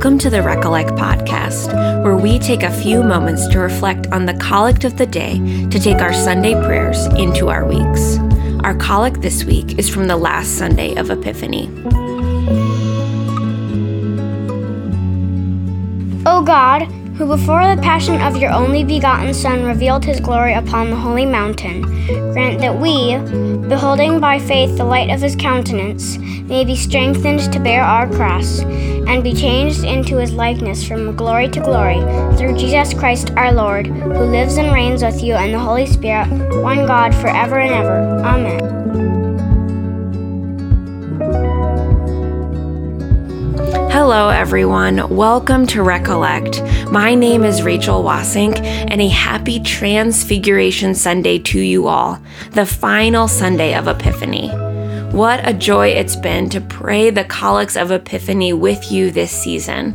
Welcome to the Recollect podcast, where we take a few moments to reflect on the collect of the day to take our Sunday prayers into our weeks. Our collect this week is from the last Sunday of Epiphany. O God, who before the passion of your only begotten Son revealed his glory upon the holy mountain, grant that we, beholding by faith the light of his countenance, may be strengthened to bear our cross, and be changed into his likeness from glory to glory, through Jesus Christ our Lord, who lives and reigns with you and the Holy Spirit, one God, forever and ever. Amen. Hello, everyone. Welcome to Recollect. My name is Rachel Wasink, and a happy Transfiguration Sunday to you all, the final Sunday of Epiphany. What a joy it's been to pray the collects of Epiphany with you this season.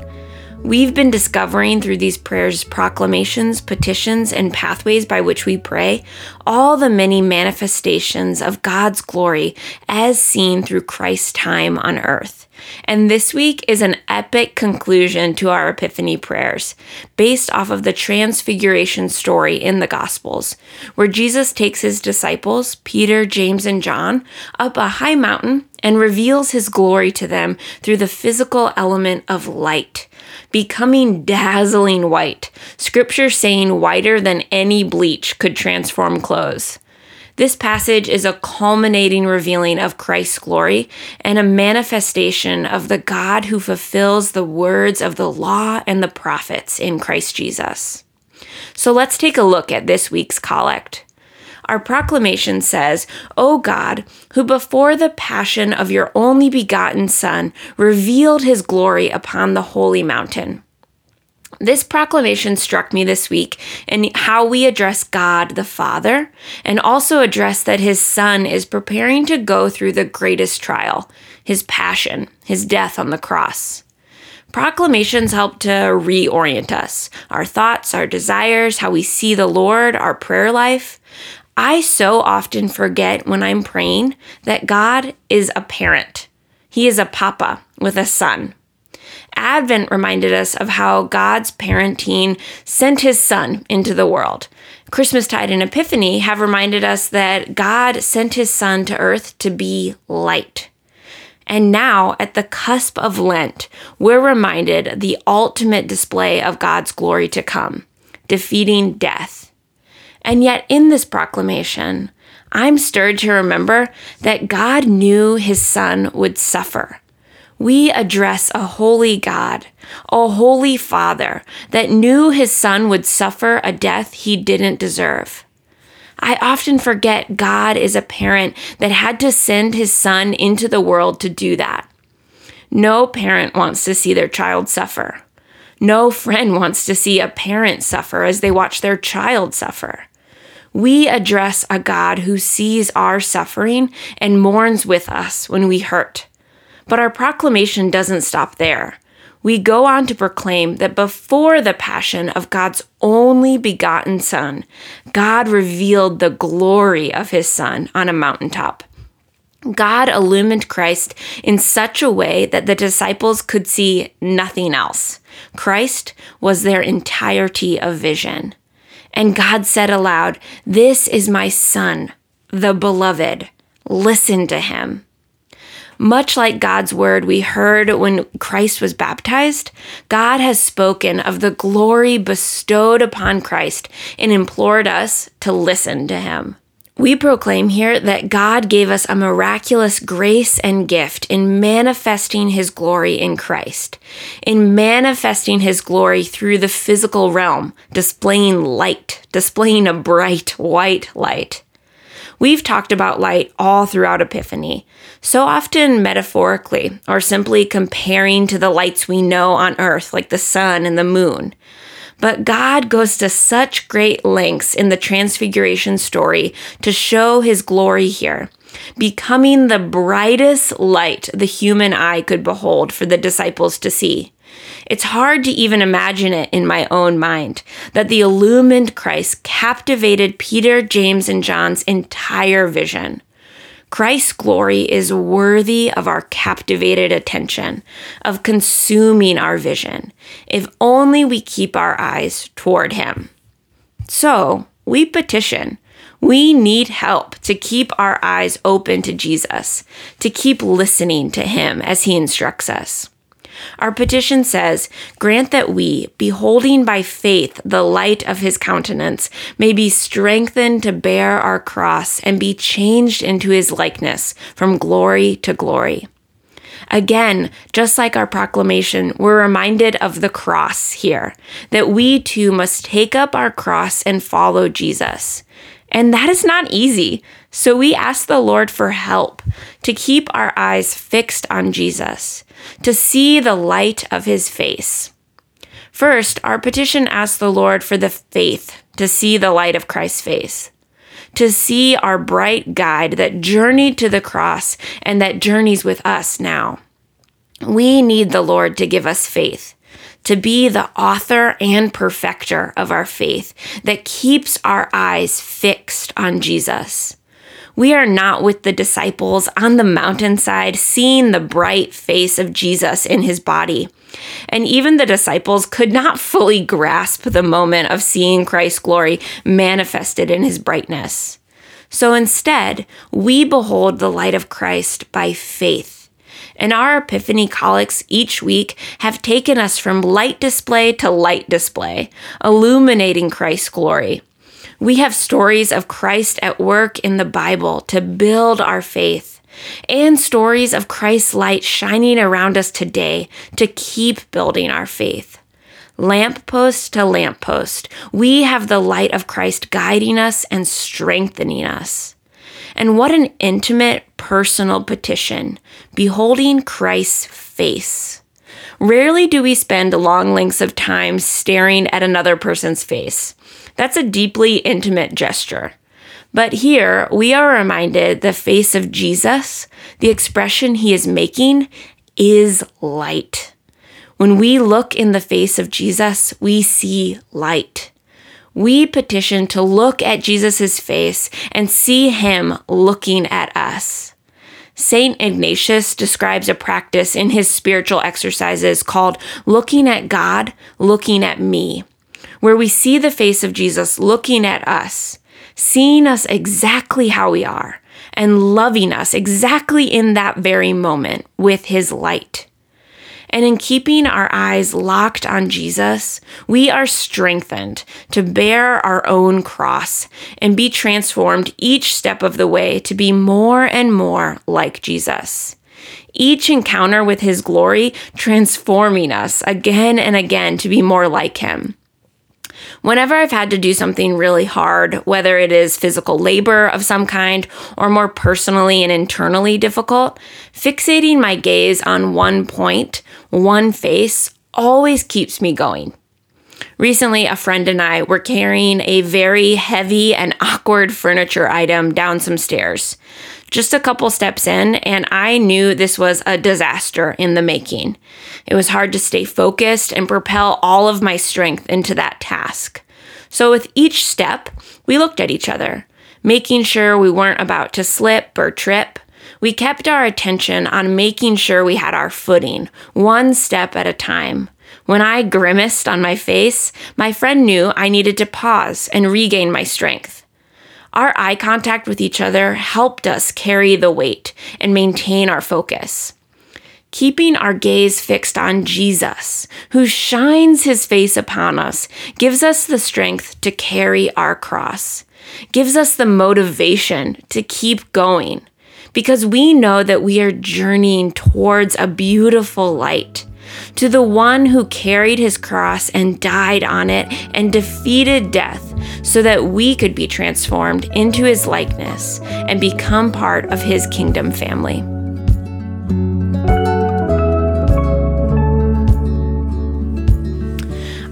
We've been discovering through these prayers proclamations, petitions, and pathways by which we pray all the many manifestations of God's glory as seen through Christ's time on earth. And this week is an epic conclusion to our Epiphany prayers, based off of the Transfiguration story in the Gospels, where Jesus takes his disciples, Peter, James, and John, up a high mountain and reveals his glory to them through the physical element of light becoming dazzling white, scripture saying whiter than any bleach could transform clothes. This passage is a culminating revealing of Christ's glory and a manifestation of the God who fulfills the words of the law and the prophets in Christ Jesus. So let's take a look at this week's collect our proclamation says, O God, who before the passion of your only begotten Son revealed his glory upon the holy mountain. This proclamation struck me this week in how we address God the Father and also address that his Son is preparing to go through the greatest trial, his passion, his death on the cross. Proclamations help to reorient us, our thoughts, our desires, how we see the Lord, our prayer life. I so often forget when I'm praying that God is a parent. He is a papa with a son. Advent reminded us of how God's parenting sent his son into the world. Christmastide and Epiphany have reminded us that God sent his son to earth to be light. And now, at the cusp of Lent, we're reminded the ultimate display of God's glory to come, defeating death. And yet, in this proclamation, I'm stirred to remember that God knew his son would suffer. We address a holy God, a holy Father that knew his son would suffer a death he didn't deserve. I often forget God is a parent that had to send his son into the world to do that. No parent wants to see their child suffer. No friend wants to see a parent suffer as they watch their child suffer. We address a God who sees our suffering and mourns with us when we hurt. But our proclamation doesn't stop there. We go on to proclaim that before the passion of God's only begotten Son, God revealed the glory of his Son on a mountaintop. God illumined Christ in such a way that the disciples could see nothing else. Christ was their entirety of vision. And God said aloud, This is my Son, the beloved. Listen to him. Much like God's word we heard when Christ was baptized, God has spoken of the glory bestowed upon Christ and implored us to listen to him. We proclaim here that God gave us a miraculous grace and gift in manifesting his glory in Christ, in manifesting his glory through the physical realm, displaying light, displaying a bright white light. We've talked about light all throughout Epiphany, so often metaphorically or simply comparing to the lights we know on earth, like the sun and the moon. But God goes to such great lengths in the Transfiguration story to show his glory here, becoming the brightest light the human eye could behold for the disciples to see. It's hard to even imagine it in my own mind that the illumined Christ captivated Peter, James, and John's entire vision. Christ's glory is worthy of our captivated attention, of consuming our vision, if only we keep our eyes toward Him. So, we petition. We need help to keep our eyes open to Jesus, to keep listening to Him as He instructs us. Our petition says, Grant that we, beholding by faith the light of his countenance, may be strengthened to bear our cross and be changed into his likeness from glory to glory. Again, just like our proclamation, we're reminded of the cross here, that we too must take up our cross and follow Jesus. And that is not easy. So we ask the Lord for help to keep our eyes fixed on Jesus, to see the light of his face. First, our petition asks the Lord for the faith to see the light of Christ's face, to see our bright guide that journeyed to the cross and that journeys with us now. We need the Lord to give us faith to be the author and perfecter of our faith that keeps our eyes fixed on Jesus. We are not with the disciples on the mountainside seeing the bright face of Jesus in his body. And even the disciples could not fully grasp the moment of seeing Christ's glory manifested in his brightness. So instead, we behold the light of Christ by faith and our Epiphany collects each week have taken us from light display to light display, illuminating Christ's glory. We have stories of Christ at work in the Bible to build our faith, and stories of Christ's light shining around us today to keep building our faith. Lamppost to lamppost, we have the light of Christ guiding us and strengthening us. And what an intimate, personal petition, beholding Christ's face. Rarely do we spend long lengths of time staring at another person's face. That's a deeply intimate gesture. But here we are reminded the face of Jesus, the expression he is making, is light. When we look in the face of Jesus, we see light we petition to look at Jesus' face and see him looking at us. St. Ignatius describes a practice in his spiritual exercises called looking at God, looking at me, where we see the face of Jesus looking at us, seeing us exactly how we are, and loving us exactly in that very moment with his light. And in keeping our eyes locked on Jesus, we are strengthened to bear our own cross and be transformed each step of the way to be more and more like Jesus. Each encounter with his glory transforming us again and again to be more like him. Whenever I've had to do something really hard, whether it is physical labor of some kind or more personally and internally difficult, fixating my gaze on one point, one face, always keeps me going. Recently, a friend and I were carrying a very heavy and awkward furniture item down some stairs. Just a couple steps in, and I knew this was a disaster in the making. It was hard to stay focused and propel all of my strength into that task. So, with each step, we looked at each other, making sure we weren't about to slip or trip. We kept our attention on making sure we had our footing, one step at a time. When I grimaced on my face, my friend knew I needed to pause and regain my strength. Our eye contact with each other helped us carry the weight and maintain our focus. Keeping our gaze fixed on Jesus, who shines his face upon us, gives us the strength to carry our cross, gives us the motivation to keep going, because we know that we are journeying towards a beautiful light to the one who carried his cross and died on it and defeated death so that we could be transformed into his likeness and become part of his kingdom family.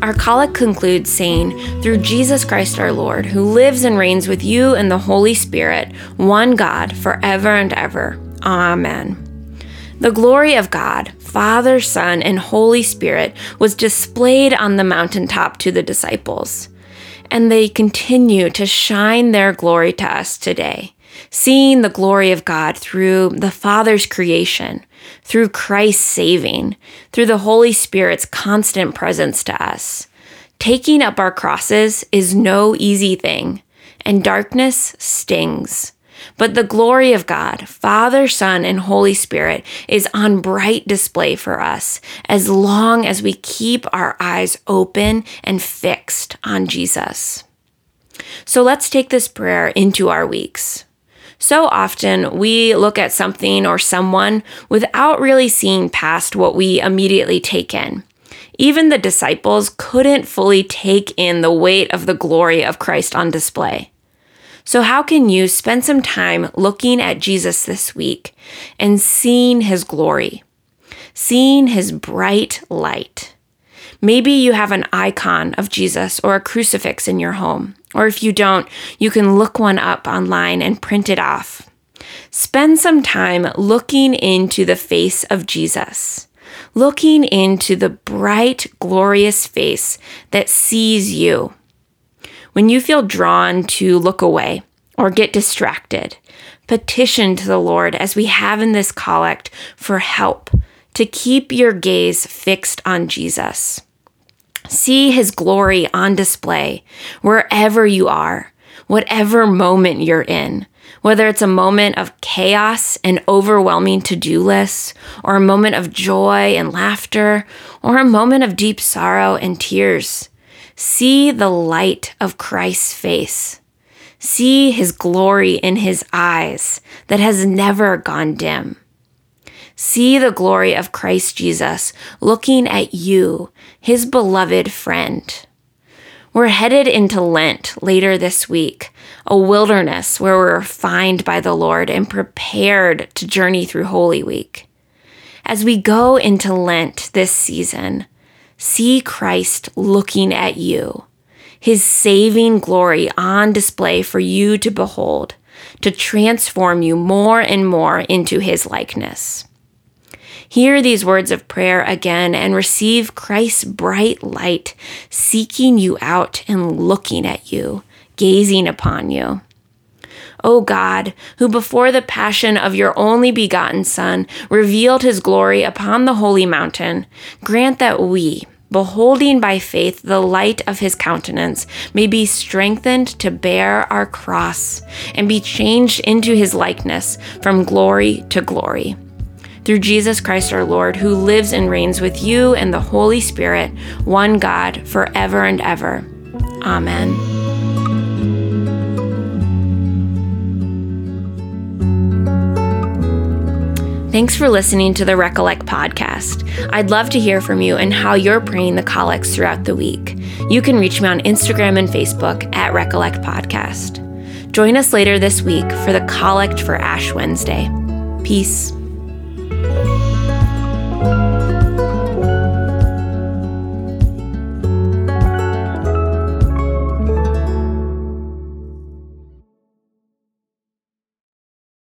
Our collect concludes saying, Through Jesus Christ our Lord, who lives and reigns with you in the Holy Spirit, one God, forever and ever. Amen. The glory of God, Father, Son, and Holy Spirit was displayed on the mountaintop to the disciples, and they continue to shine their glory to us today seeing the glory of God through the Father's creation, through Christ's saving, through the Holy Spirit's constant presence to us. Taking up our crosses is no easy thing, and darkness stings. But the glory of God, Father, Son, and Holy Spirit is on bright display for us as long as we keep our eyes open and fixed on Jesus. So let's take this prayer into our weeks. So often we look at something or someone without really seeing past what we immediately take in. Even the disciples couldn't fully take in the weight of the glory of Christ on display. So, how can you spend some time looking at Jesus this week and seeing his glory, seeing his bright light? Maybe you have an icon of Jesus or a crucifix in your home. Or if you don't, you can look one up online and print it off. Spend some time looking into the face of Jesus, looking into the bright, glorious face that sees you. When you feel drawn to look away or get distracted, petition to the Lord as we have in this collect for help to keep your gaze fixed on Jesus. See his glory on display wherever you are, whatever moment you're in, whether it's a moment of chaos and overwhelming to do lists, or a moment of joy and laughter, or a moment of deep sorrow and tears. See the light of Christ's face. See his glory in his eyes that has never gone dim. See the glory of Christ Jesus looking at you, his beloved friend. We're headed into Lent later this week, a wilderness where we're refined by the Lord and prepared to journey through Holy Week. As we go into Lent this season, see Christ looking at you, his saving glory on display for you to behold, to transform you more and more into his likeness. Hear these words of prayer again and receive Christ's bright light seeking you out and looking at you, gazing upon you. O God, who before the passion of your only begotten Son revealed his glory upon the holy mountain, grant that we, beholding by faith the light of his countenance, may be strengthened to bear our cross and be changed into his likeness from glory to glory through Jesus Christ our Lord, who lives and reigns with you and the Holy Spirit, one God, forever and ever. Amen. Thanks for listening to the Recollect podcast. I'd love to hear from you and how you're praying the collects throughout the week. You can reach me on Instagram and Facebook at Recollect Podcast. Join us later this week for the Collect for Ash Wednesday. Peace.